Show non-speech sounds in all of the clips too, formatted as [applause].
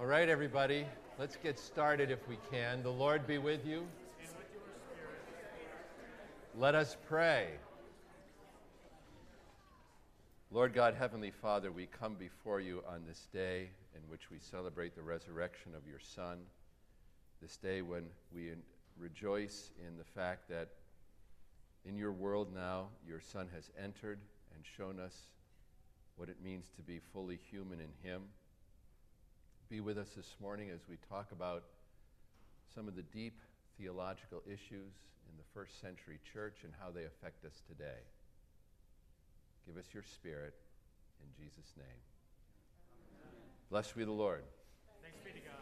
All right, everybody, let's get started if we can. The Lord be with you. Let us pray. Lord God, Heavenly Father, we come before you on this day in which we celebrate the resurrection of your Son, this day when we rejoice in the fact that in your world now your Son has entered and shown us what it means to be fully human in Him be with us this morning as we talk about some of the deep theological issues in the first century church and how they affect us today. Give us your spirit in Jesus' name. Amen. Blessed be the Lord. Thanks be to God.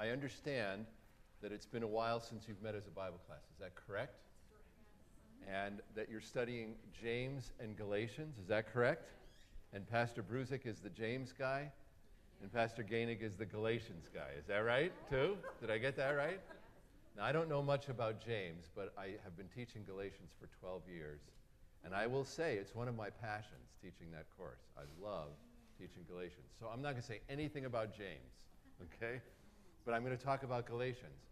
I understand that it's been a while since you've met as a Bible class. Is that correct? And that you're studying James and Galatians. Is that correct? And Pastor Bruzik is the James guy. And Pastor Gainig is the Galatians guy. Is that right, too? Did I get that right? Now, I don't know much about James, but I have been teaching Galatians for 12 years. And I will say it's one of my passions, teaching that course. I love teaching Galatians. So I'm not going to say anything about James, okay? But I'm going to talk about Galatians.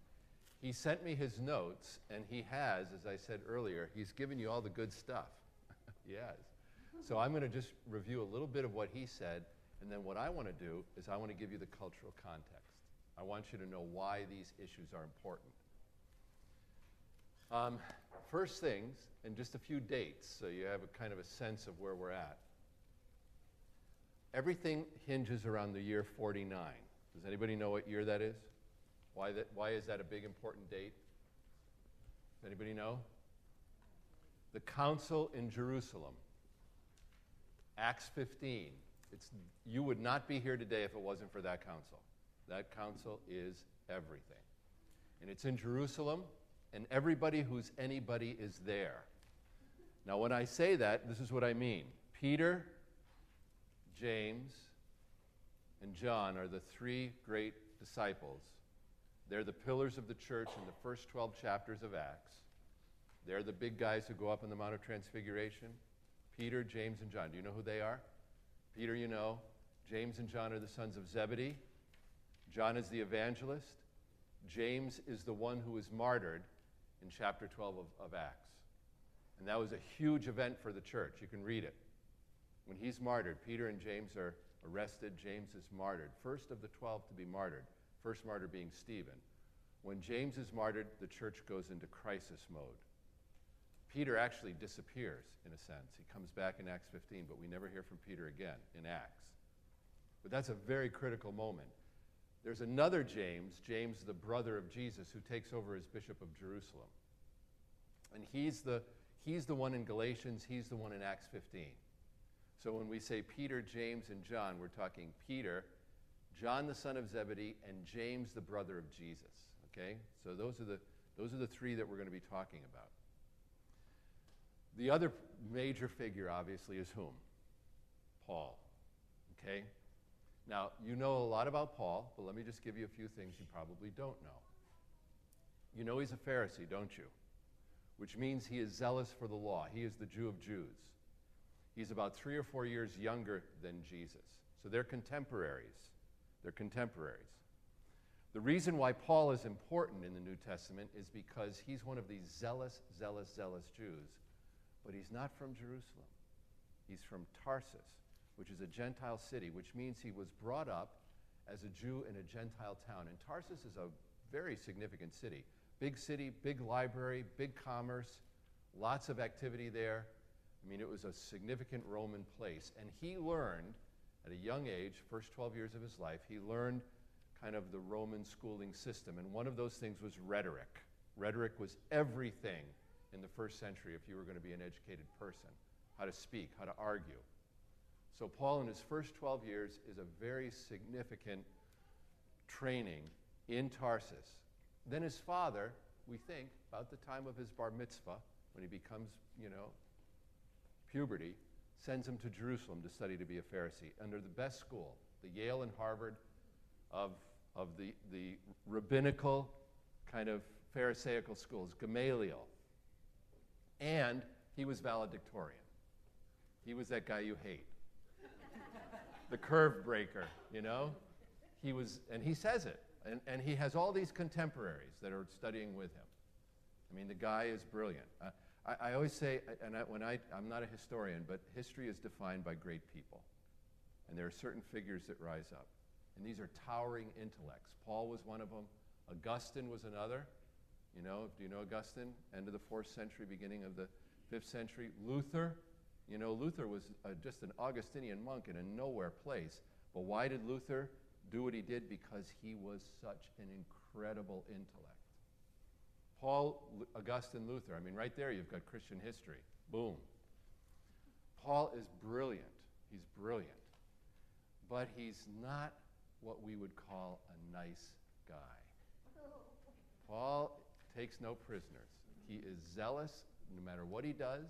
He sent me his notes, and he has, as I said earlier, he's given you all the good stuff. [laughs] he has. So I'm going to just review a little bit of what he said and then what I want to do is I want to give you the cultural context. I want you to know why these issues are important. Um, first things, and just a few dates, so you have a kind of a sense of where we're at. Everything hinges around the year 49. Does anybody know what year that is? Why, that, why is that a big important date? Does anybody know? The council in Jerusalem. Acts 15. It's, you would not be here today if it wasn't for that council. That council is everything. And it's in Jerusalem, and everybody who's anybody is there. Now, when I say that, this is what I mean Peter, James, and John are the three great disciples. They're the pillars of the church in the first 12 chapters of Acts. They're the big guys who go up on the Mount of Transfiguration. Peter, James, and John. Do you know who they are? Peter, you know. James and John are the sons of Zebedee. John is the evangelist. James is the one who was martyred in chapter 12 of, of Acts. And that was a huge event for the church. You can read it. When he's martyred, Peter and James are arrested. James is martyred. First of the 12 to be martyred. First martyr being Stephen. When James is martyred, the church goes into crisis mode. Peter actually disappears, in a sense. He comes back in Acts 15, but we never hear from Peter again in Acts. But that's a very critical moment. There's another James, James, the brother of Jesus, who takes over as Bishop of Jerusalem. And he's the, he's the one in Galatians, he's the one in Acts 15. So when we say Peter, James, and John, we're talking Peter, John the son of Zebedee, and James the brother of Jesus. Okay? So those are the, those are the three that we're going to be talking about. The other major figure, obviously, is whom? Paul. Okay? Now, you know a lot about Paul, but let me just give you a few things you probably don't know. You know he's a Pharisee, don't you? Which means he is zealous for the law. He is the Jew of Jews. He's about three or four years younger than Jesus. So they're contemporaries. They're contemporaries. The reason why Paul is important in the New Testament is because he's one of these zealous, zealous, zealous Jews but he's not from Jerusalem. He's from Tarsus, which is a Gentile city, which means he was brought up as a Jew in a Gentile town. And Tarsus is a very significant city. Big city, big library, big commerce, lots of activity there. I mean, it was a significant Roman place. And he learned at a young age, first 12 years of his life, he learned kind of the Roman schooling system. And one of those things was rhetoric. Rhetoric was everything in the first century if you were going to be an educated person how to speak, how to argue. So, Paul, in his first 12 years, is a very significant training in Tarsus. Then his father, we think, about the time of his bar mitzvah, when he becomes, you know, puberty, sends him to Jerusalem to study to be a Pharisee under the best school, the Yale and Harvard of, of the, the rabbinical kind of Pharisaical schools, Gamaliel, and he was valedictorian. He was that guy you hate. the curve breaker, you know? he was, and he says it, and, and he has all these contemporaries that are studying with him. I mean, the guy is brilliant. Uh, I, I, always say, and I, when I, I'm not a historian, but history is defined by great people. And there are certain figures that rise up. And these are towering intellects. Paul was one of them. Augustine was another. You know, do you know Augustine? End of the fourth century, beginning of the fifth century. Luther, you know, Luther was uh, just an Augustinian monk in a nowhere place. But why did Luther do what he did? Because he was such an incredible intellect. Paul, Augustine, Luther. I mean, right there you've got Christian history. Boom. Paul is brilliant. He's brilliant. But he's not what we would call a nice guy. Paul takes no prisoners. He is zealous no matter what he does.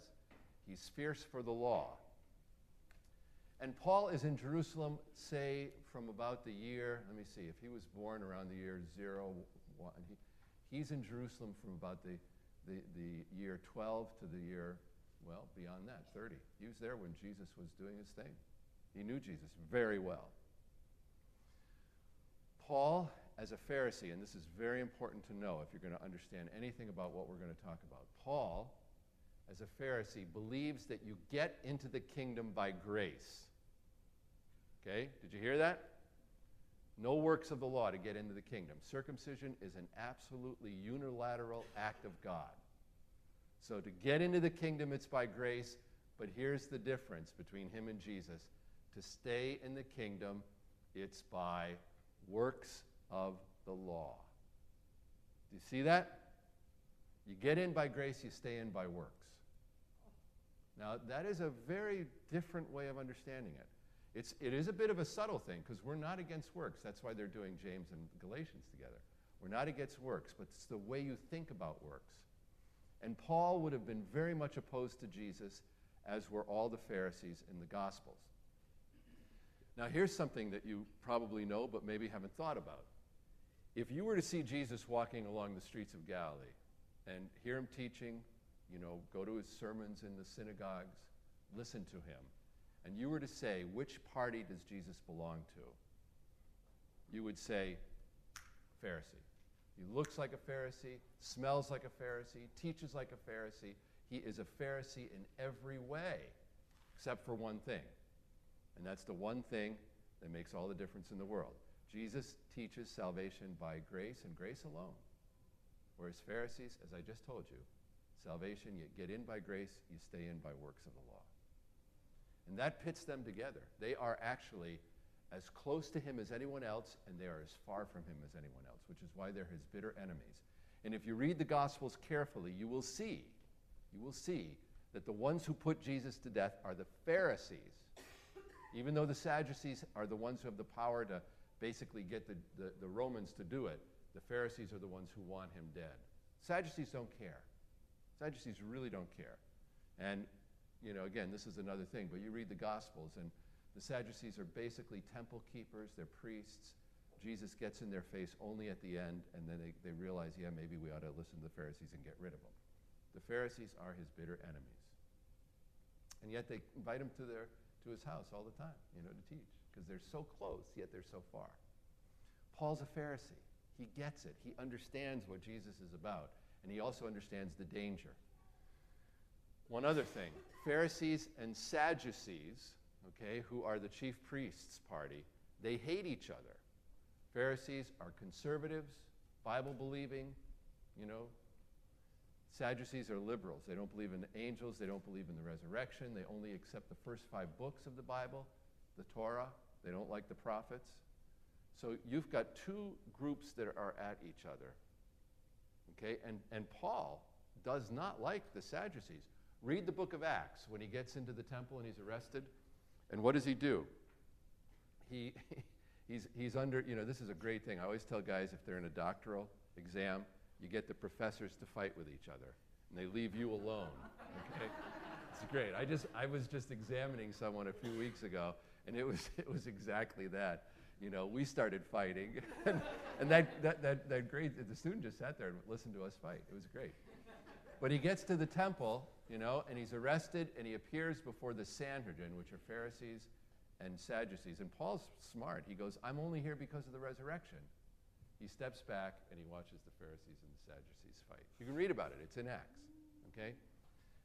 He's fierce for the law. And Paul is in Jerusalem, say, from about the year, let me see, if he was born around the year zero, one, he, He's in Jerusalem from about the, the, the year 12 to the year, well, beyond that, 30. He was there when Jesus was doing his thing. He knew Jesus very well. Paul, as a Pharisee, and this is very important to know if you're going to understand anything about what we're going to talk about. Paul, as a Pharisee, believes that you get into the kingdom by grace. Okay? Did you hear that? No works of the law to get into the kingdom. Circumcision is an absolutely unilateral act of God. So to get into the kingdom, it's by grace. But here's the difference between him and Jesus to stay in the kingdom, it's by works of the law. Do you see that? You get in by grace, you stay in by works. Now, that is a very different way of understanding it. It's, it is a bit of a subtle thing because we're not against works. That's why they're doing James and Galatians together. We're not against works, but it's the way you think about works. And Paul would have been very much opposed to Jesus, as were all the Pharisees in the Gospels. Now, here's something that you probably know, but maybe haven't thought about. If you were to see Jesus walking along the streets of Galilee and hear him teaching, you know, go to his sermons in the synagogues, listen to him, and you were to say, which party does Jesus belong to? You would say, Pharisee. He looks like a Pharisee, smells like a Pharisee, teaches like a Pharisee. He is a Pharisee in every way, except for one thing. And that's the one thing that makes all the difference in the world. Jesus teaches salvation by grace and grace alone. Whereas Pharisees, as I just told you, salvation, you get in by grace, you stay in by works of the law. And that pits them together. They are actually as close to him as anyone else, and they are as far from him as anyone else, which is why they're his bitter enemies. And if you read the Gospels carefully, you will see, you will see that the ones who put Jesus to death are the Pharisees. Even though the Sadducees are the ones who have the power to basically get the, the, the Romans to do it, the Pharisees are the ones who want him dead. Sadducees don't care. Sadducees really don't care. And you know, again, this is another thing, but you read the Gospels, and the Sadducees are basically temple keepers, they're priests. Jesus gets in their face only at the end, and then they, they realize, yeah, maybe we ought to listen to the Pharisees and get rid of them. The Pharisees are his bitter enemies. And yet they invite him to, their, to his house all the time, you know, to teach, because they're so close, yet they're so far. Paul's a Pharisee. He gets it. He understands what Jesus is about, and he also understands the danger. One other thing Pharisees and Sadducees, okay, who are the chief priests' party, they hate each other. Pharisees are conservatives, Bible believing, you know. Sadducees are liberals. They don't believe in angels, they don't believe in the resurrection, they only accept the first five books of the Bible, the Torah. They don't like the prophets. So you've got two groups that are at each other. Okay? And, and Paul does not like the Sadducees. Read the book of Acts when he gets into the temple and he's arrested. And what does he do? He, [laughs] he's, he's under, you know, this is a great thing. I always tell guys if they're in a doctoral exam, you get the professors to fight with each other, and they leave you alone. Okay? [laughs] it's great. I, just, I was just examining someone a few weeks ago, and it was, [laughs] it was exactly that. You know, we started fighting, [laughs] and, and that, that, that, that great, the student just sat there and listened to us fight. It was great. But he gets to the temple, you know, and he's arrested and he appears before the Sanhedrin, which are Pharisees and Sadducees. And Paul's smart. He goes, I'm only here because of the resurrection. He steps back and he watches the Pharisees and the Sadducees fight. You can read about it, it's in Acts. Okay?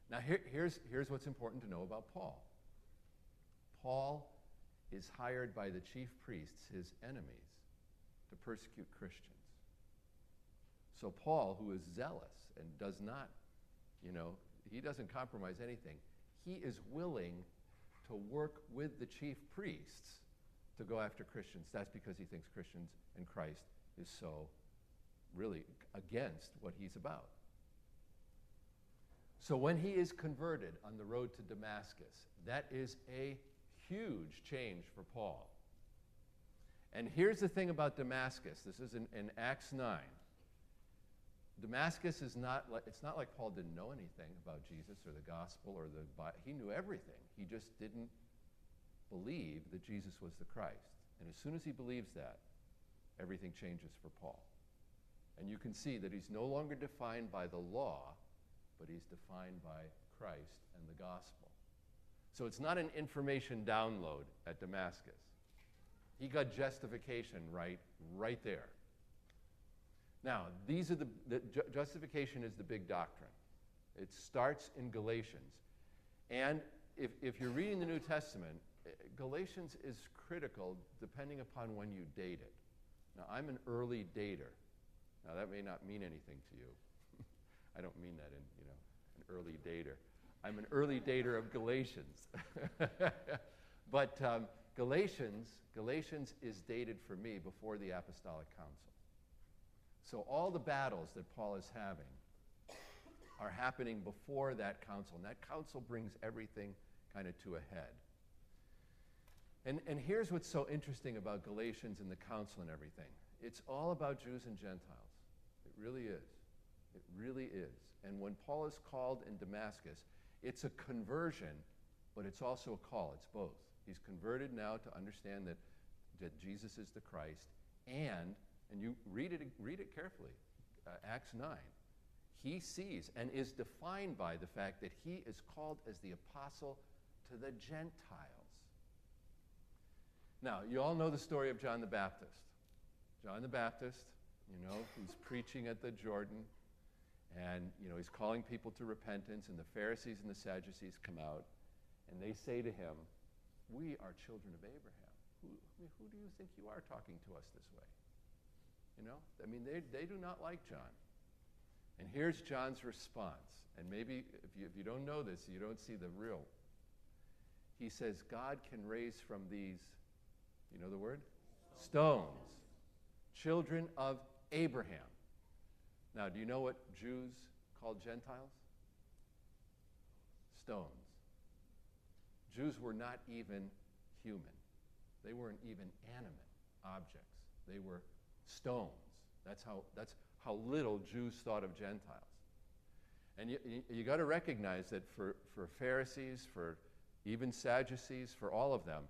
Now, here, here's, here's what's important to know about Paul Paul is hired by the chief priests, his enemies, to persecute Christians. So, Paul, who is zealous and does not, you know, he doesn't compromise anything, he is willing to work with the chief priests to go after Christians. That's because he thinks Christians and Christ is so really against what he's about. So when he is converted on the road to Damascus, that is a huge change for Paul. And here's the thing about Damascus this is in, in Acts 9. Damascus is not like, it's not like Paul didn't know anything about Jesus or the gospel or the Bible. he knew everything. He just didn't believe that Jesus was the Christ. And as soon as he believes that, everything changes for Paul. And you can see that he's no longer defined by the law, but he's defined by Christ and the gospel. So it's not an information download at Damascus. He got justification right right there. Now, these are the, the ju- justification is the big doctrine. It starts in Galatians. And if, if you're reading the New Testament, eh, Galatians is critical depending upon when you date it. Now, I'm an early dater. Now, that may not mean anything to you. [laughs] I don't mean that in, you know, an early dater. I'm an early dater of Galatians. [laughs] but um, Galatians, Galatians is dated for me before the Apostolic Council. So all the battles that Paul is having are happening before that council. And that council brings everything kind of to a head. And, and here's what's so interesting about Galatians and the council and everything it's all about Jews and Gentiles. It really is. It really is. And when Paul is called in Damascus, it's a conversion, but it's also a call. It's both. He's converted now to understand that, that Jesus is the Christ, and, and you read it, read it carefully, uh, Acts 9. He sees and is defined by the fact that he is called as the apostle to the Gentiles. Now, you all know the story of John the Baptist. John the Baptist, you know, he's preaching at the Jordan, and, you know, he's calling people to repentance, and the Pharisees and the Sadducees come out, and they say to him, We are children of Abraham. Who, who do you think you are talking to us this way? You know, I mean, they, they do not like John. And here's John's response. And maybe if you, if you don't know this, you don't see the real. He says, God can raise from these you know the word? Stones. Children of Abraham. Now, do you know what Jews called Gentiles? Stones. Jews were not even human, they weren't even animate objects. They were stones. That's how, that's how little Jews thought of Gentiles. And you, you, you got to recognize that for, for Pharisees, for even Sadducees, for all of them,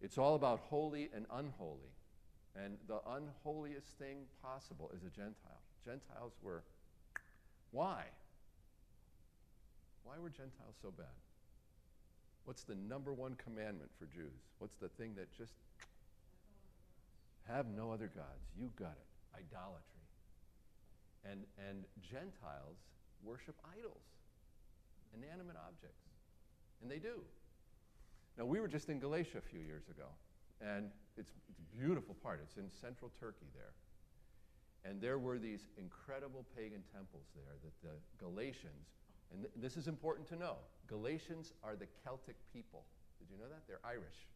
it's all about holy and unholy. And the unholiest thing possible is a Gentile. Gentiles were. Why? Why were Gentiles so bad? What's the number one commandment for Jews? What's the thing that just. Have no other gods. You got it. Idolatry. And, and Gentiles worship idols, inanimate objects. And they do. Now, we were just in Galatia a few years ago, and it's, it's a beautiful part. It's in central Turkey there. And there were these incredible pagan temples there that the Galatians, and th- this is important to know Galatians are the Celtic people. Did you know that? They're Irish.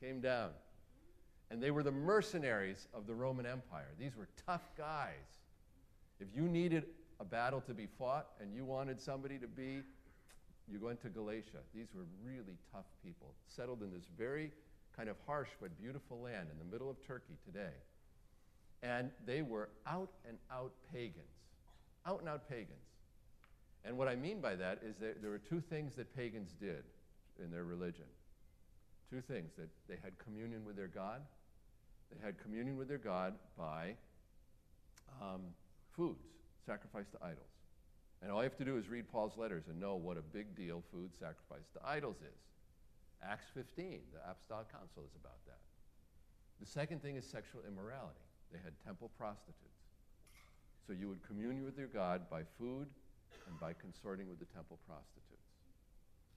Came down. And they were the mercenaries of the Roman Empire. These were tough guys. If you needed a battle to be fought and you wanted somebody to be you go into Galatia. These were really tough people, settled in this very kind of harsh but beautiful land in the middle of Turkey today. And they were out and out pagans. Out and out pagans. And what I mean by that is that there were two things that pagans did in their religion. Two things that they had communion with their God. They had communion with their God by um, foods, sacrificed to idols. And all you have to do is read Paul's letters and know what a big deal food sacrifice to idols is. Acts 15, the Apostolic Council is about that. The second thing is sexual immorality. They had temple prostitutes. So you would commune with your God by food and by consorting with the temple prostitutes.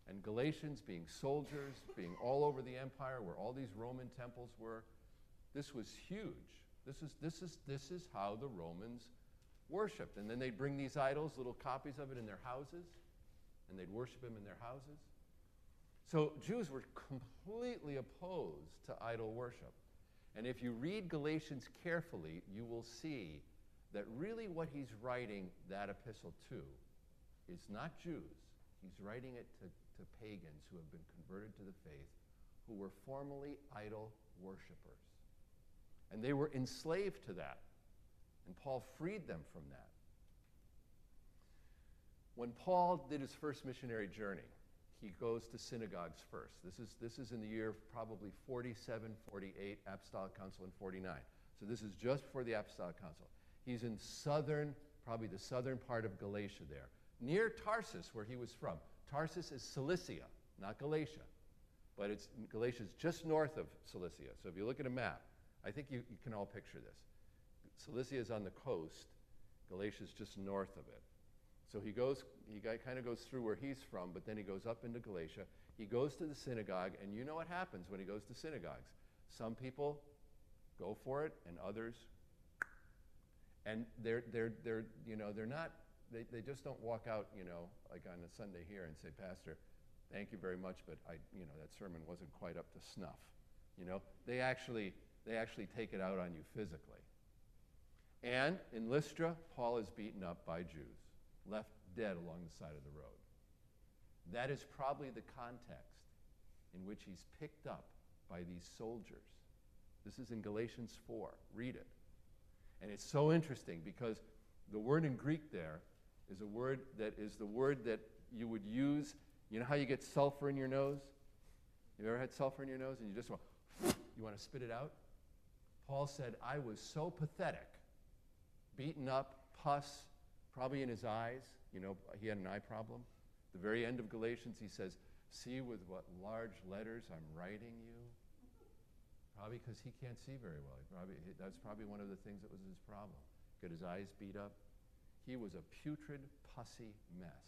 And Galatians, being soldiers, being all over the empire where all these Roman temples were, this was huge. This is, this is, this is how the Romans worshiped. And then they'd bring these idols, little copies of it in their houses, and they'd worship them in their houses. So Jews were completely opposed to idol worship. And if you read Galatians carefully, you will see that really what he's writing that epistle to is not Jews. He's writing it to, to pagans who have been converted to the faith, who were formerly idol worshippers. And they were enslaved to that. And Paul freed them from that. When Paul did his first missionary journey, he goes to synagogues first. This is, this is in the year probably 47, 48, Apostolic Council in 49. So this is just before the Apostolic Council. He's in southern, probably the southern part of Galatia there, near Tarsus, where he was from. Tarsus is Cilicia, not Galatia. But it's, Galatia is just north of Cilicia. So if you look at a map, I think you, you can all picture this. Cilicia is on the coast, Galatia is just north of it. So he goes, he kind of goes through where he's from, but then he goes up into Galatia. He goes to the synagogue, and you know what happens when he goes to synagogues. Some people go for it, and others, and they're, they're, they're, you know, they're not, they, they just don't walk out, you know, like on a Sunday here and say, Pastor, thank you very much, but I, you know, that sermon wasn't quite up to snuff. You know, they actually, they actually take it out on you physically. And in Lystra, Paul is beaten up by Jews, left dead along the side of the road. That is probably the context in which he's picked up by these soldiers. This is in Galatians 4. Read it. And it's so interesting because the word in Greek there is a word that is the word that you would use. You know how you get sulfur in your nose? You ever had sulfur in your nose and you just want, you want to spit it out? Paul said, I was so pathetic beaten up, pus, probably in his eyes. You know, he had an eye problem. The very end of Galatians, he says, See with what large letters I'm writing you. Probably because he can't see very well. That's probably one of the things that was his problem. Got his eyes beat up. He was a putrid, pussy mess.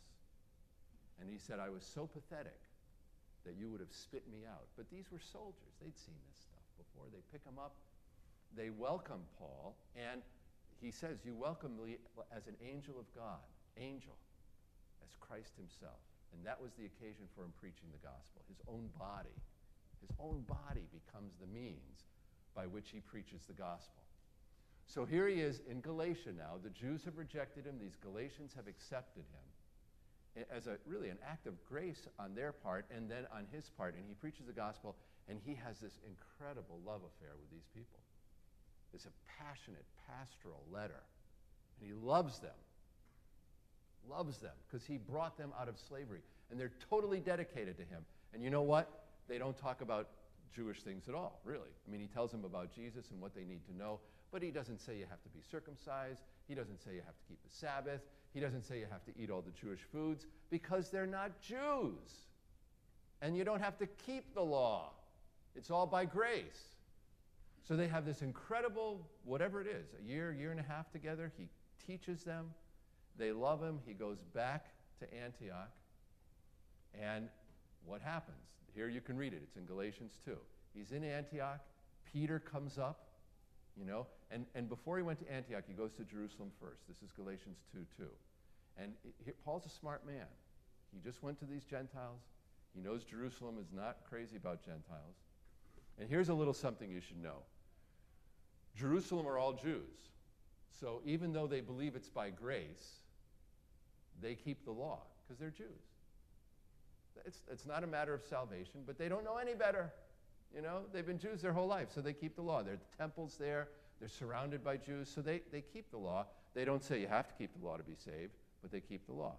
And he said, I was so pathetic that you would have spit me out. But these were soldiers. They'd seen this stuff before. They pick him up. They welcome Paul. And he says, You welcome me as an angel of God, angel, as Christ himself. And that was the occasion for him preaching the gospel. His own body, his own body becomes the means by which he preaches the gospel. So here he is in Galatia now. The Jews have rejected him, these Galatians have accepted him as a really an act of grace on their part and then on his part. And he preaches the gospel, and he has this incredible love affair with these people. It's a passionate pastoral letter. And he loves them. Loves them because he brought them out of slavery. And they're totally dedicated to him. And you know what? They don't talk about Jewish things at all, really. I mean, he tells them about Jesus and what they need to know, but he doesn't say you have to be circumcised. He doesn't say you have to keep the Sabbath. He doesn't say you have to eat all the Jewish foods because they're not Jews. And you don't have to keep the law, it's all by grace. So they have this incredible, whatever it is, a year, year and a half together. He teaches them. They love him. He goes back to Antioch. And what happens? Here you can read it. It's in Galatians 2. He's in Antioch. Peter comes up, you know, and, and before he went to Antioch, he goes to Jerusalem first. This is Galatians 2 2. And it, Paul's a smart man. He just went to these Gentiles. He knows Jerusalem is not crazy about Gentiles. And here's a little something you should know Jerusalem are all Jews. So even though they believe it's by grace, they keep the law because they're Jews. It's, it's not a matter of salvation, but they don't know any better. You know, they've been Jews their whole life, so they keep the law. There are temples there, they're surrounded by Jews, so they, they keep the law. They don't say you have to keep the law to be saved, but they keep the law.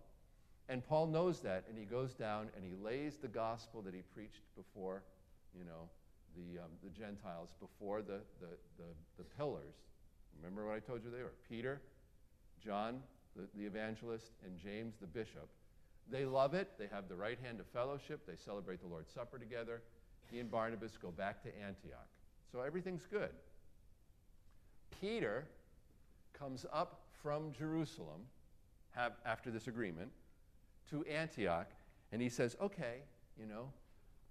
And Paul knows that, and he goes down and he lays the gospel that he preached before, you know, the, um, the Gentiles before the, the, the, the, pillars. Remember what I told you they were? Peter, John, the, the evangelist, and James, the bishop. They love it. They have the right hand of fellowship. They celebrate the Lord's Supper together. He and Barnabas go back to Antioch. So everything's good. Peter comes up from Jerusalem have, after this agreement to Antioch, and he says, Okay, you know,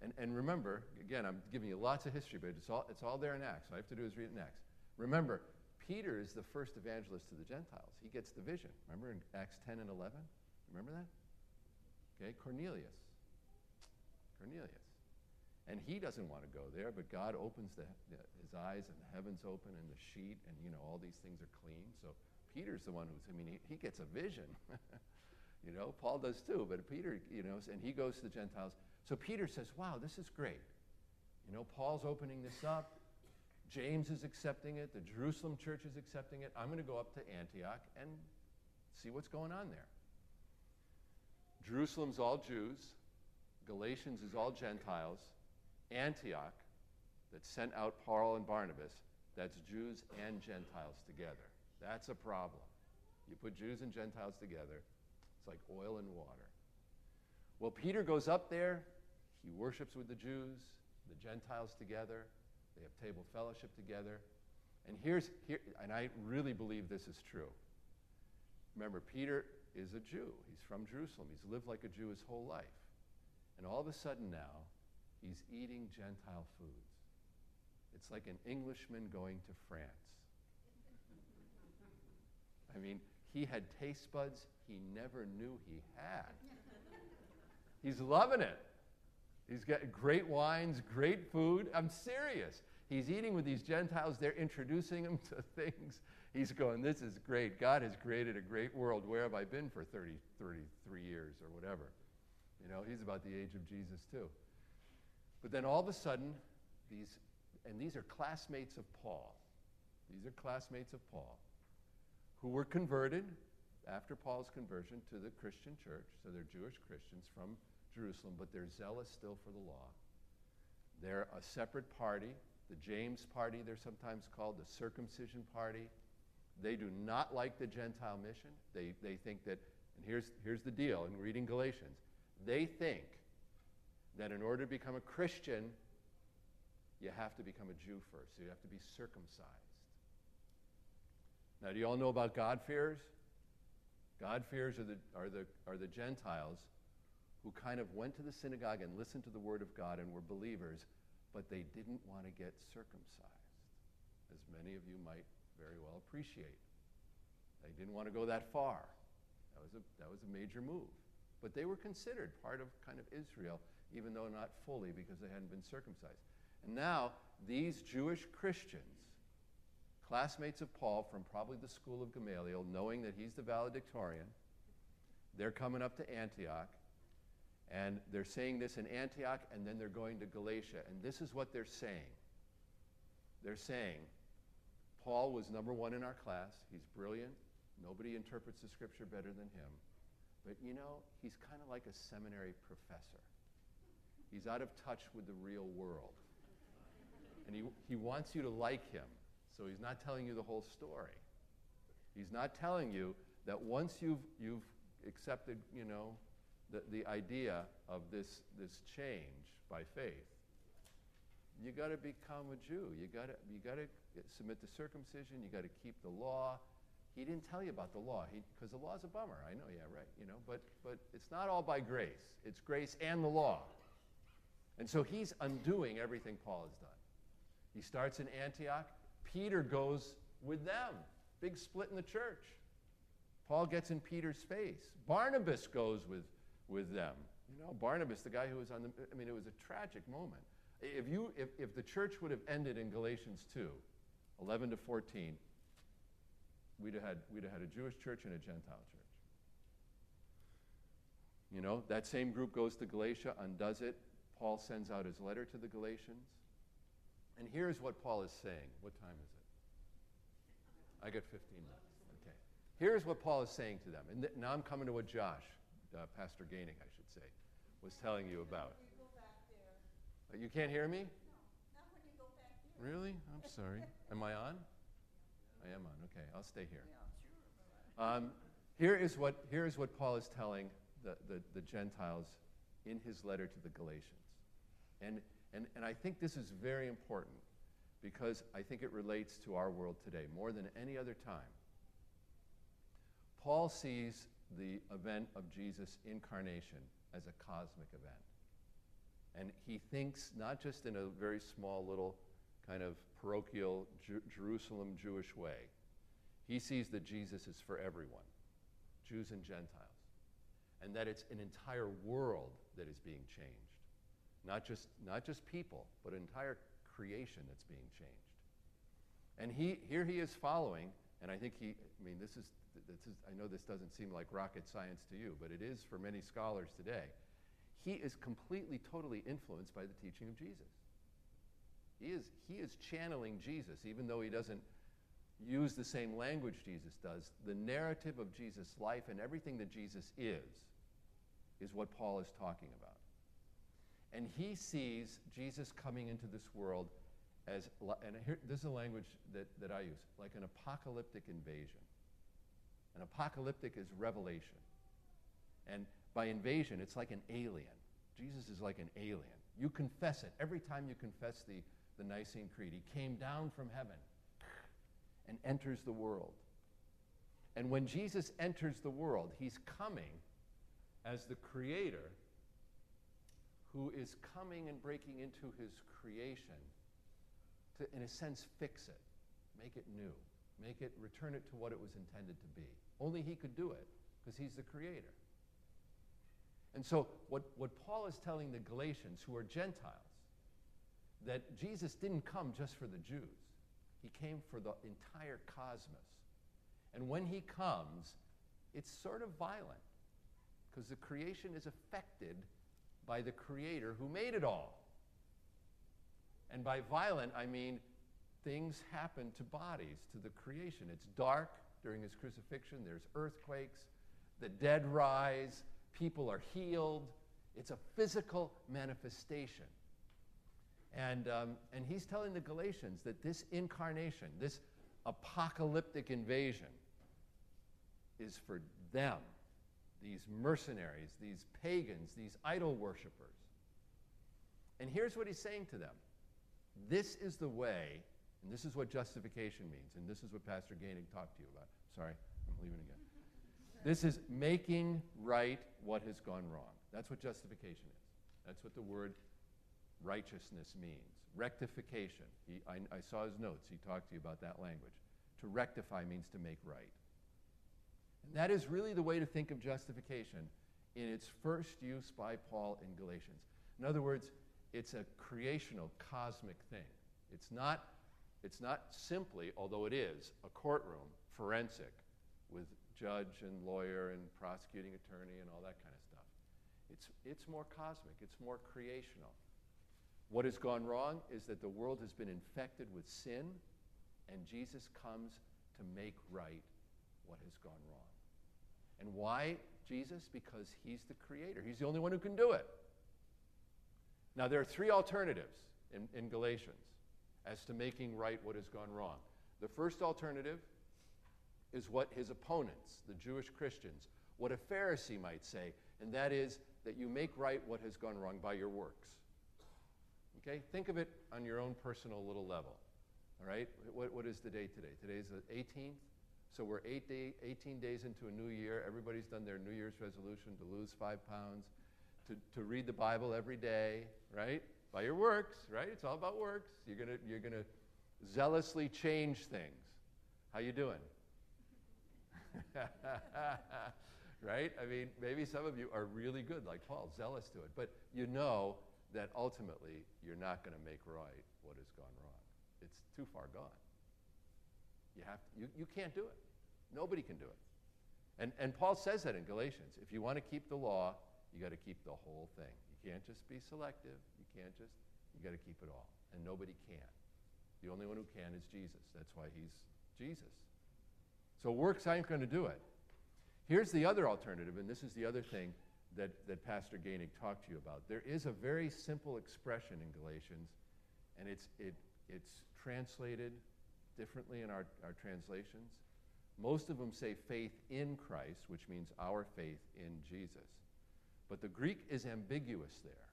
and, and remember, again, I'm giving you lots of history, but it's all, it's all there in Acts. All I have to do is read it in Acts. Remember, Peter is the first evangelist to the Gentiles. He gets the vision. Remember in Acts 10 and 11? Remember that? Okay, Cornelius. Cornelius. And he doesn't want to go there, but God opens the, his eyes and the heavens open and the sheet, and you know, all these things are clean. So Peter's the one who's, I mean, he, he gets a vision. [laughs] you know, Paul does too, but Peter, you know, and he goes to the Gentiles. So Peter says, Wow, this is great. You know, Paul's opening this up. James is accepting it. The Jerusalem church is accepting it. I'm going to go up to Antioch and see what's going on there. Jerusalem's all Jews. Galatians is all Gentiles. Antioch, that sent out Paul and Barnabas, that's Jews and Gentiles together. That's a problem. You put Jews and Gentiles together, it's like oil and water. Well, Peter goes up there, he worships with the Jews, the Gentiles together, they have table fellowship together. And here's here and I really believe this is true. Remember, Peter is a Jew. He's from Jerusalem. He's lived like a Jew his whole life. And all of a sudden now, he's eating Gentile foods. It's like an Englishman going to France. I mean, he had taste buds he never knew he had. He's loving it. He's got great wines, great food. I'm serious. He's eating with these Gentiles. They're introducing him [laughs] to things. He's going, This is great. God has created a great world. Where have I been for 30, 33 years or whatever? You know, he's about the age of Jesus too. But then all of a sudden, these, and these are classmates of Paul. These are classmates of Paul who were converted after Paul's conversion to the Christian church. So they're Jewish Christians from Jerusalem, but they're zealous still for the law. They're a separate party, the James party, they're sometimes called the circumcision party. They do not like the Gentile mission. They, they think that, and here's, here's the deal in reading Galatians, they think that in order to become a Christian, you have to become a Jew first. So you have to be circumcised. Now, do you all know about God-fearers? God-fearers are the, are, the, are the Gentiles who kind of went to the synagogue and listened to the word of God and were believers, but they didn't want to get circumcised, as many of you might very well appreciate. They didn't want to go that far. That was a, that was a major move. But they were considered part of kind of Israel, even though not fully because they hadn't been circumcised. And now, these Jewish Christians, classmates of Paul from probably the school of Gamaliel, knowing that he's the valedictorian, they're coming up to Antioch and they're saying this in Antioch, and then they're going to Galatia. And this is what they're saying. They're saying, Paul was number one in our class. He's brilliant. Nobody interprets the scripture better than him. But you know, he's kind of like a seminary professor. He's out of touch with the real world. And he, he wants you to like him. So he's not telling you the whole story. He's not telling you that once you've, you've accepted, you know, the, the idea of this, this change by faith, you got to become a Jew. You got to you got to submit to circumcision. You got to keep the law. He didn't tell you about the law because the law is a bummer. I know, yeah, right. You know, but but it's not all by grace. It's grace and the law. And so he's undoing everything Paul has done. He starts in Antioch. Peter goes with them. Big split in the church. Paul gets in Peter's face. Barnabas goes with with them. You know, Barnabas, the guy who was on the, I mean, it was a tragic moment. If, you, if, if the church would have ended in Galatians 2, 11 to 14, we'd have, had, we'd have had a Jewish church and a Gentile church. You know, that same group goes to Galatia, undoes it. Paul sends out his letter to the Galatians. And here's what Paul is saying. What time is it? I got 15 minutes. Okay. Here's what Paul is saying to them. And th- now I'm coming to what Josh uh, Pastor Gaining, I should say, was telling you about. You can't hear me? Really? I'm sorry. [laughs] Am I on? I am on. Okay, I'll stay here. Um, here is what here is what Paul is telling the, the, the Gentiles in his letter to the Galatians. And, and, and I think this is very important because I think it relates to our world today more than any other time. Paul sees the event of Jesus' incarnation as a cosmic event. And he thinks not just in a very small little kind of parochial Ju- Jerusalem Jewish way. He sees that Jesus is for everyone, Jews and Gentiles, and that it's an entire world that is being changed. Not just, not just people, but entire creation that's being changed. And he, here he is following, and I think he, I mean, this is, this is, I know this doesn't seem like rocket science to you, but it is for many scholars today. He is completely, totally influenced by the teaching of Jesus. He is, he is channeling Jesus, even though he doesn't use the same language Jesus does. The narrative of Jesus' life and everything that Jesus is, is what Paul is talking about. And he sees Jesus coming into this world as, and here, this is a language that, that I use, like an apocalyptic invasion. An apocalyptic is revelation. And by invasion, it's like an alien. Jesus is like an alien. You confess it. Every time you confess the, the Nicene Creed, he came down from heaven and enters the world. And when Jesus enters the world, he's coming as the creator who is coming and breaking into his creation to, in a sense, fix it, make it new, make it, return it to what it was intended to be. Only he could do it because he's the creator. And so, what, what Paul is telling the Galatians, who are Gentiles, that Jesus didn't come just for the Jews, he came for the entire cosmos. And when he comes, it's sort of violent because the creation is affected by the Creator who made it all. And by violent, I mean things happen to bodies, to the creation. It's dark during his crucifixion, there's earthquakes, the dead rise, people are healed. It's a physical manifestation. And, um, and he's telling the Galatians that this incarnation, this apocalyptic invasion, is for them these mercenaries, these pagans, these idol worshippers. And here's what he's saying to them this is the way, and this is what justification means, and this is what Pastor Gaining talked to you about. Sorry, I'm leaving again. This is making right what has gone wrong. That's what justification is. That's what the word righteousness means. Rectification. He, I, I saw his notes. He talked to you about that language. To rectify means to make right. And that is really the way to think of justification in its first use by Paul in Galatians. In other words, it's a creational, cosmic thing. It's not, it's not simply, although it is, a courtroom, forensic, with judge and lawyer and prosecuting attorney and all that kind of stuff. It's, it's more cosmic, it's more creational. What has gone wrong is that the world has been infected with sin, and Jesus comes to make right what has gone wrong. And why Jesus? Because he's the creator. He's the only one who can do it. Now, there are three alternatives in, in Galatians as to making right what has gone wrong. The first alternative is what his opponents, the Jewish Christians, what a Pharisee might say, and that is that you make right what has gone wrong by your works. Okay? Think of it on your own personal little level. All right? What, what is the date today? Today's the 18th. So we're eight day, 18 days into a new year. Everybody's done their New Year's resolution to lose five pounds, to, to read the Bible every day, right? By your works, right? It's all about works. You're gonna, you're gonna zealously change things. How you doing? [laughs] right? I mean, maybe some of you are really good, like Paul, zealous to it, but you know that ultimately you're not going to make right what has gone wrong. It's too far gone. You, have to, you, you can't do it. Nobody can do it. And, and Paul says that in Galatians. If you want to keep the law, you got to keep the whole thing. You can't just be selective. Can't just, you got to keep it all. And nobody can. The only one who can is Jesus. That's why he's Jesus. So works aren't going to do it. Here's the other alternative, and this is the other thing that, that Pastor Gainig talked to you about. There is a very simple expression in Galatians, and it's, it, it's translated differently in our, our translations. Most of them say faith in Christ, which means our faith in Jesus. But the Greek is ambiguous there.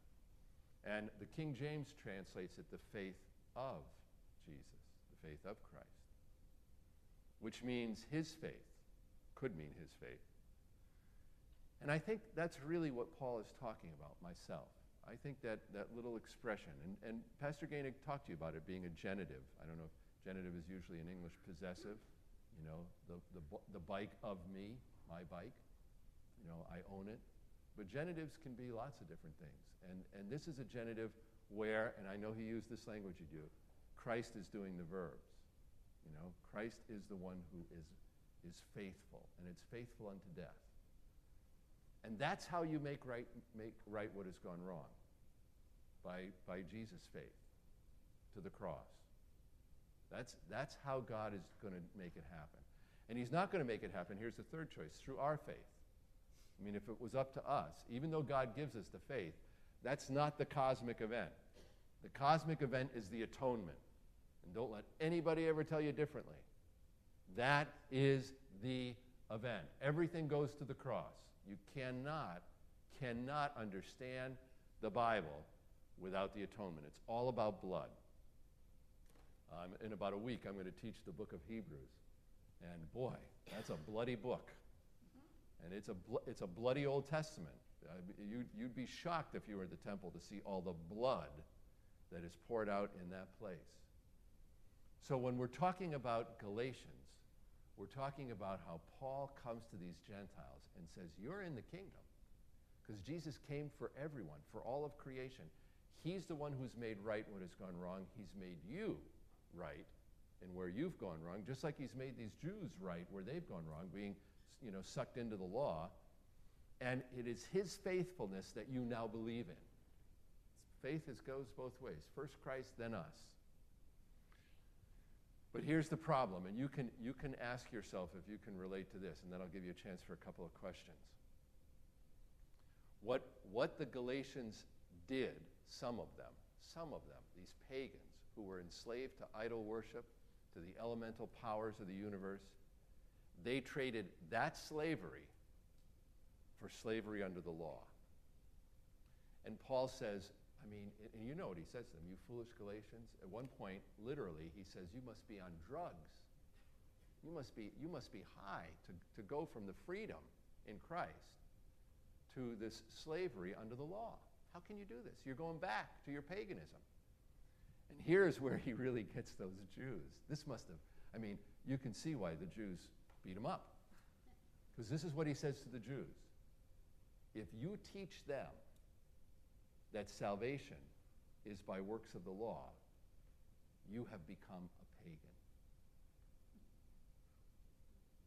And the King James translates it the faith of Jesus, the faith of Christ, which means his faith, could mean his faith. And I think that's really what Paul is talking about, myself. I think that, that little expression, and, and Pastor Gainig talked to you about it being a genitive. I don't know if genitive is usually an English possessive, you know, the, the, the bike of me, my bike, you know, I own it. But genitives can be lots of different things. And, and this is a genitive where, and I know he used this language you do, Christ is doing the verbs. You know, Christ is the one who is, is faithful, and it's faithful unto death. And that's how you make right, make right what has gone wrong by, by Jesus' faith to the cross. That's, that's how God is going to make it happen. And He's not going to make it happen. Here's the third choice through our faith. I mean, if it was up to us, even though God gives us the faith, that's not the cosmic event. The cosmic event is the atonement. And don't let anybody ever tell you differently. That is the event. Everything goes to the cross. You cannot, cannot understand the Bible without the atonement. It's all about blood. Um, in about a week, I'm going to teach the book of Hebrews. And boy, that's a bloody book. And it's a, bl- it's a bloody Old Testament. Uh, you'd, you'd be shocked if you were at the temple to see all the blood that is poured out in that place. So when we're talking about Galatians, we're talking about how Paul comes to these Gentiles and says, You're in the kingdom. Because Jesus came for everyone, for all of creation. He's the one who's made right what has gone wrong. He's made you right in where you've gone wrong, just like he's made these Jews right where they've gone wrong, being you know, sucked into the law. And it is his faithfulness that you now believe in. Faith is, goes both ways. First Christ, then us. But here's the problem, and you can, you can ask yourself if you can relate to this, and then I'll give you a chance for a couple of questions. What, what the Galatians did, some of them, some of them, these pagans who were enslaved to idol worship, to the elemental powers of the universe, they traded that slavery for slavery under the law. And Paul says, I mean, and you know what he says to them, you foolish Galatians. At one point, literally, he says, you must be on drugs. You must be, you must be high to, to go from the freedom in Christ to this slavery under the law. How can you do this? You're going back to your paganism. And here's where he really gets those Jews. This must have, I mean, you can see why the Jews beat him up. Because this is what he says to the Jews If you teach them that salvation is by works of the law, you have become a pagan.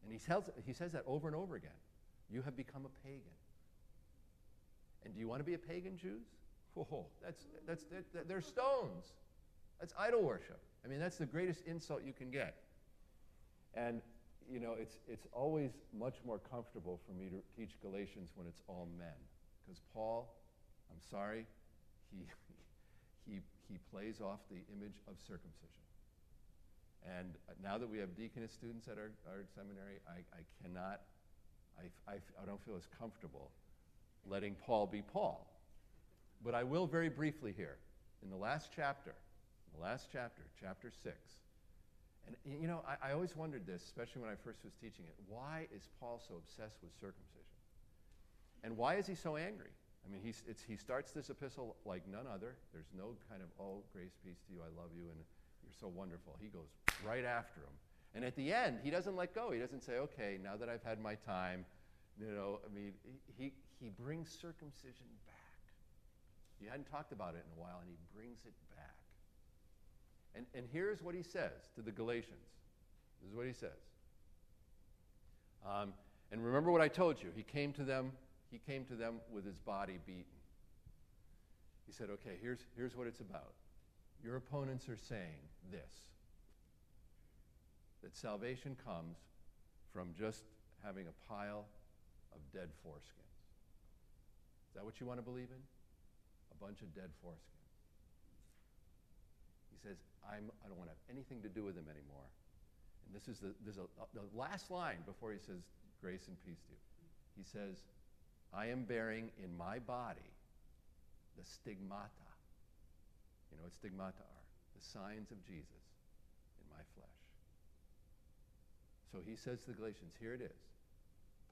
And he, tells, he says that over and over again. You have become a pagan. And do you want to be a pagan, Jews? Oh, that's, that's, they're stones. That's idol worship. I mean, that's the greatest insult you can get. And, you know, it's, it's always much more comfortable for me to teach Galatians when it's all men. Because Paul, I'm sorry, he, [laughs] he, he plays off the image of circumcision. And now that we have deaconess students at our, our seminary, I, I cannot, I, I, I don't feel as comfortable letting Paul be Paul. But I will very briefly here. In the last chapter, the last chapter, chapter 6, and you know, I, I always wondered this, especially when I first was teaching it. Why is Paul so obsessed with circumcision? And why is he so angry? I mean, he's, he starts this epistle like none other. There's no kind of, oh, grace, peace to you, I love you, and you're so wonderful. He goes right after him. And at the end, he doesn't let go. He doesn't say, okay, now that I've had my time, you know, I mean, he, he brings circumcision back. He hadn't talked about it in a while, and he brings it back. And, and here's what he says to the Galatians. This is what he says. Um, and remember what I told you. He came to them he came to them with his body beaten. He said, Okay, here's, here's what it's about. Your opponents are saying this that salvation comes from just having a pile of dead foreskins. Is that what you want to believe in? A bunch of dead foreskins. Says, I'm, I don't want to have anything to do with him anymore. And this is the, this is a, uh, the last line before he says, Grace and peace to you. He says, I am bearing in my body the stigmata. You know what stigmata are? The signs of Jesus in my flesh. So he says to the Galatians, here it is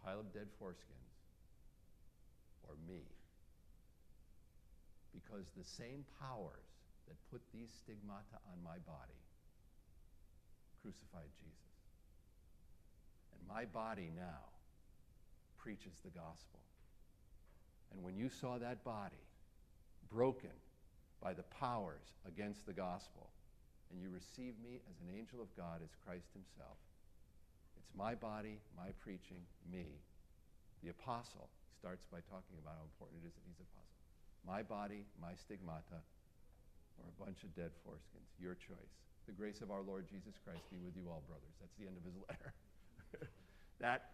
pile of dead foreskins or me. Because the same powers that put these stigmata on my body crucified Jesus. And my body now preaches the gospel. And when you saw that body broken by the powers against the gospel, and you received me as an angel of God, as Christ Himself, it's my body, my preaching, me. The apostle starts by talking about how important it is that he's an apostle. My body, my stigmata, or a bunch of dead foreskins. Your choice. The grace of our Lord Jesus Christ be with you all, brothers. That's the end of his letter. [laughs] that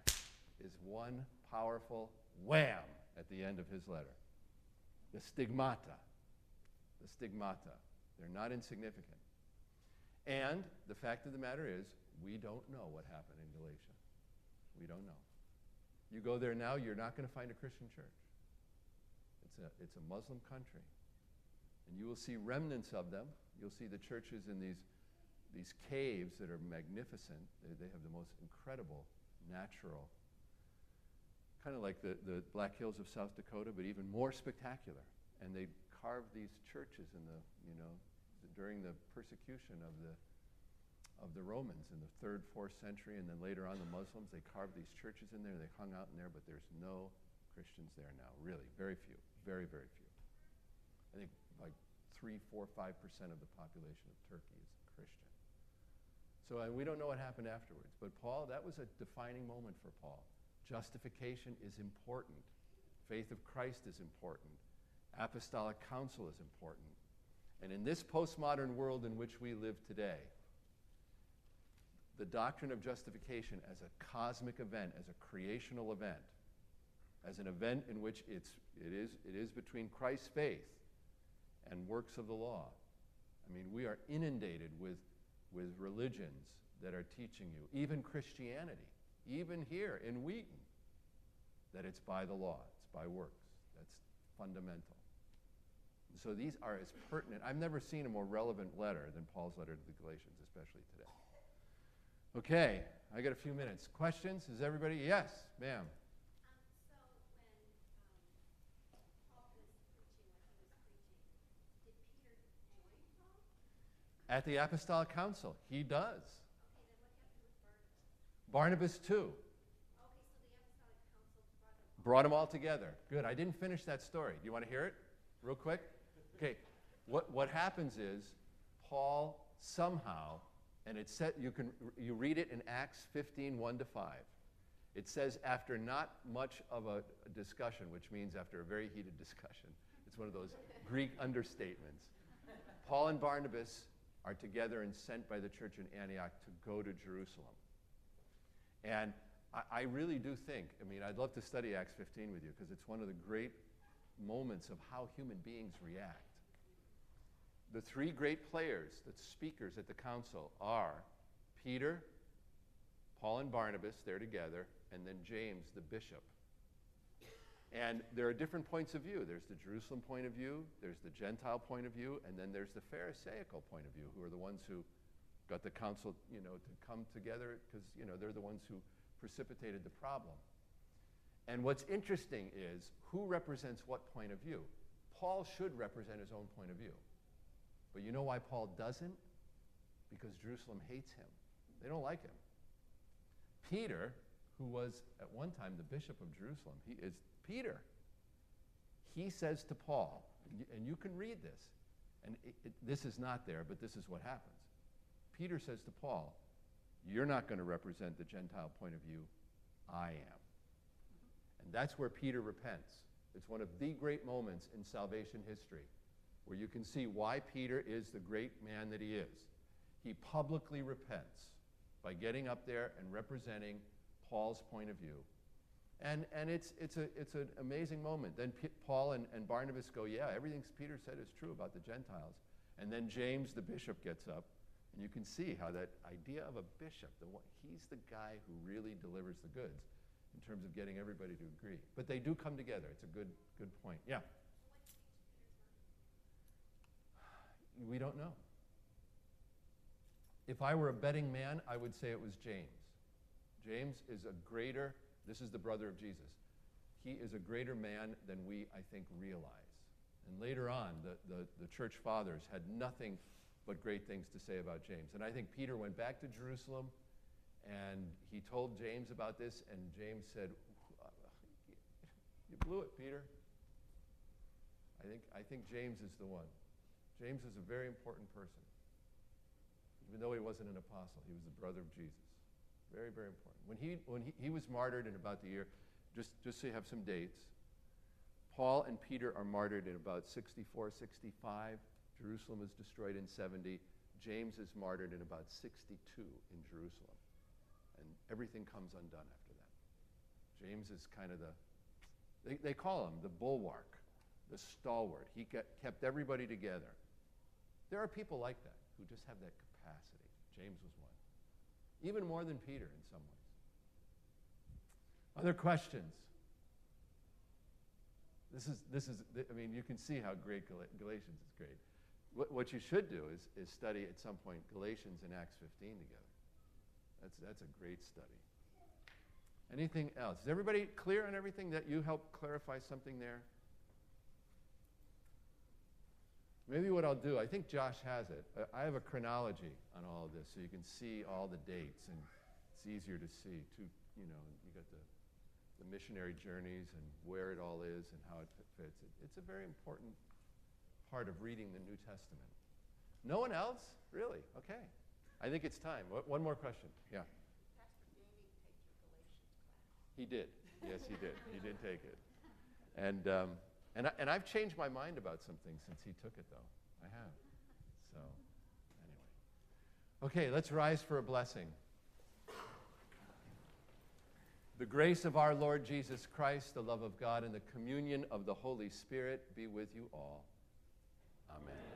is one powerful wham at the end of his letter. The stigmata. The stigmata. They're not insignificant. And the fact of the matter is, we don't know what happened in Galatia. We don't know. You go there now, you're not going to find a Christian church. It's a, it's a Muslim country. And you will see remnants of them. You'll see the churches in these, these caves that are magnificent. They, they have the most incredible natural, kind of like the, the Black Hills of South Dakota, but even more spectacular. And they carved these churches in the, you know, during the persecution of the, of the Romans in the third, fourth century, and then later on the Muslims. They carved these churches in there, they hung out in there, but there's no Christians there now, really. Very few, very, very few. I think like three, four, five percent of the population of Turkey is Christian. So and we don't know what happened afterwards. But Paul, that was a defining moment for Paul. Justification is important. Faith of Christ is important. Apostolic council is important. And in this postmodern world in which we live today, the doctrine of justification as a cosmic event, as a creational event, as an event in which it's, it, is, it is between Christ's faith and works of the law. I mean, we are inundated with with religions that are teaching you, even Christianity, even here in Wheaton, that it's by the law, it's by works. That's fundamental. So these are as pertinent. I've never seen a more relevant letter than Paul's letter to the Galatians, especially today. Okay, I got a few minutes. Questions? Is everybody? Yes, ma'am. At the Apostolic Council, he does. Barnabas, too. brought them all together. Good. I didn't finish that story. Do you want to hear it real quick? Okay. What, what happens is Paul somehow, and it said you can you read it in Acts 15, 1 to 5. It says after not much of a discussion, which means after a very heated discussion. It's one of those Greek understatements. Paul and Barnabas are together and sent by the church in Antioch to go to Jerusalem. And I, I really do think, I mean, I'd love to study Acts 15 with you because it's one of the great moments of how human beings react. The three great players, the speakers at the council, are Peter, Paul and Barnabas, they're together, and then James, the bishop. And there are different points of view. There's the Jerusalem point of view, there's the Gentile point of view, and then there's the Pharisaical point of view, who are the ones who got the council, you know, to come together because, you know, they're the ones who precipitated the problem. And what's interesting is who represents what point of view. Paul should represent his own point of view. But you know why Paul doesn't? Because Jerusalem hates him. They don't like him. Peter, who was at one time the bishop of Jerusalem, he is Peter. He says to Paul, and you can read this, and it, it, this is not there, but this is what happens. Peter says to Paul, You're not going to represent the Gentile point of view, I am. And that's where Peter repents. It's one of the great moments in salvation history where you can see why Peter is the great man that he is. He publicly repents by getting up there and representing Paul's point of view and, and it's, it's, a, it's an amazing moment. Then P- Paul and, and Barnabas go, Yeah, everything Peter said is true about the Gentiles. And then James, the bishop, gets up, and you can see how that idea of a bishop, the one, he's the guy who really delivers the goods. in terms of getting everybody to agree. But they do come together. It's a good, good point. Yeah. [sighs] We don't know. If I were a betting man, I would say it was James. James is a greater, this is the brother of Jesus. He is a greater man than we, I think, realize. And later on, the, the, the church fathers had nothing but great things to say about James. And I think Peter went back to Jerusalem and he told James about this, and James said, You blew it, Peter. I think, I think James is the one. James is a very important person. Even though he wasn't an apostle, he was the brother of Jesus. Very, very important. When he, when he, he was martyred in about the year, just, just so you have some dates, Paul and Peter are martyred in about 64, 65. Jerusalem is destroyed in 70. James is martyred in about 62 in Jerusalem. And everything comes undone after that. James is kind of the, they, they call him the bulwark, the stalwart. He kept everybody together. There are people like that who just have that capacity. James was one. Even more than Peter in some ways. Other questions? This is, this is, I mean, you can see how great Galatians is great. What, what you should do is, is study at some point Galatians and Acts 15 together. That's, that's a great study. Anything else? Is everybody clear on everything that you help clarify something there? Maybe what I'll do, I think Josh has it. I have a chronology on all of this so you can see all the dates and it's easier to see. Too, you know, you got the the missionary journeys and where it all is and how it fits. It, it's a very important part of reading the New Testament. No one else? Really? Okay. I think it's time. What, one more question. Yeah. He did. Yes, he did. He did take it. And, um, and, I, and I've changed my mind about something since he took it, though. I have. So, anyway. Okay, let's rise for a blessing. The grace of our Lord Jesus Christ, the love of God, and the communion of the Holy Spirit be with you all. Amen. Amen.